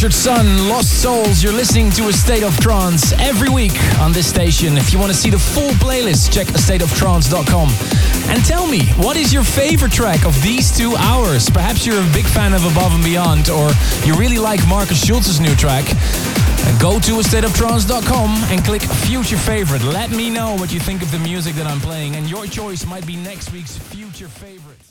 Captured Sun, Lost Souls. You're listening to A State of Trance every week on this station. If you want to see the full playlist, check astateoftrance.com. And tell me, what is your favorite track of these two hours? Perhaps you're a big fan of Above and Beyond, or you really like Markus Schulz's new track. Go to astateoftrance.com and click Future Favorite. Let me know what you think of the music that I'm playing, and your choice might be next week's Future Favorite.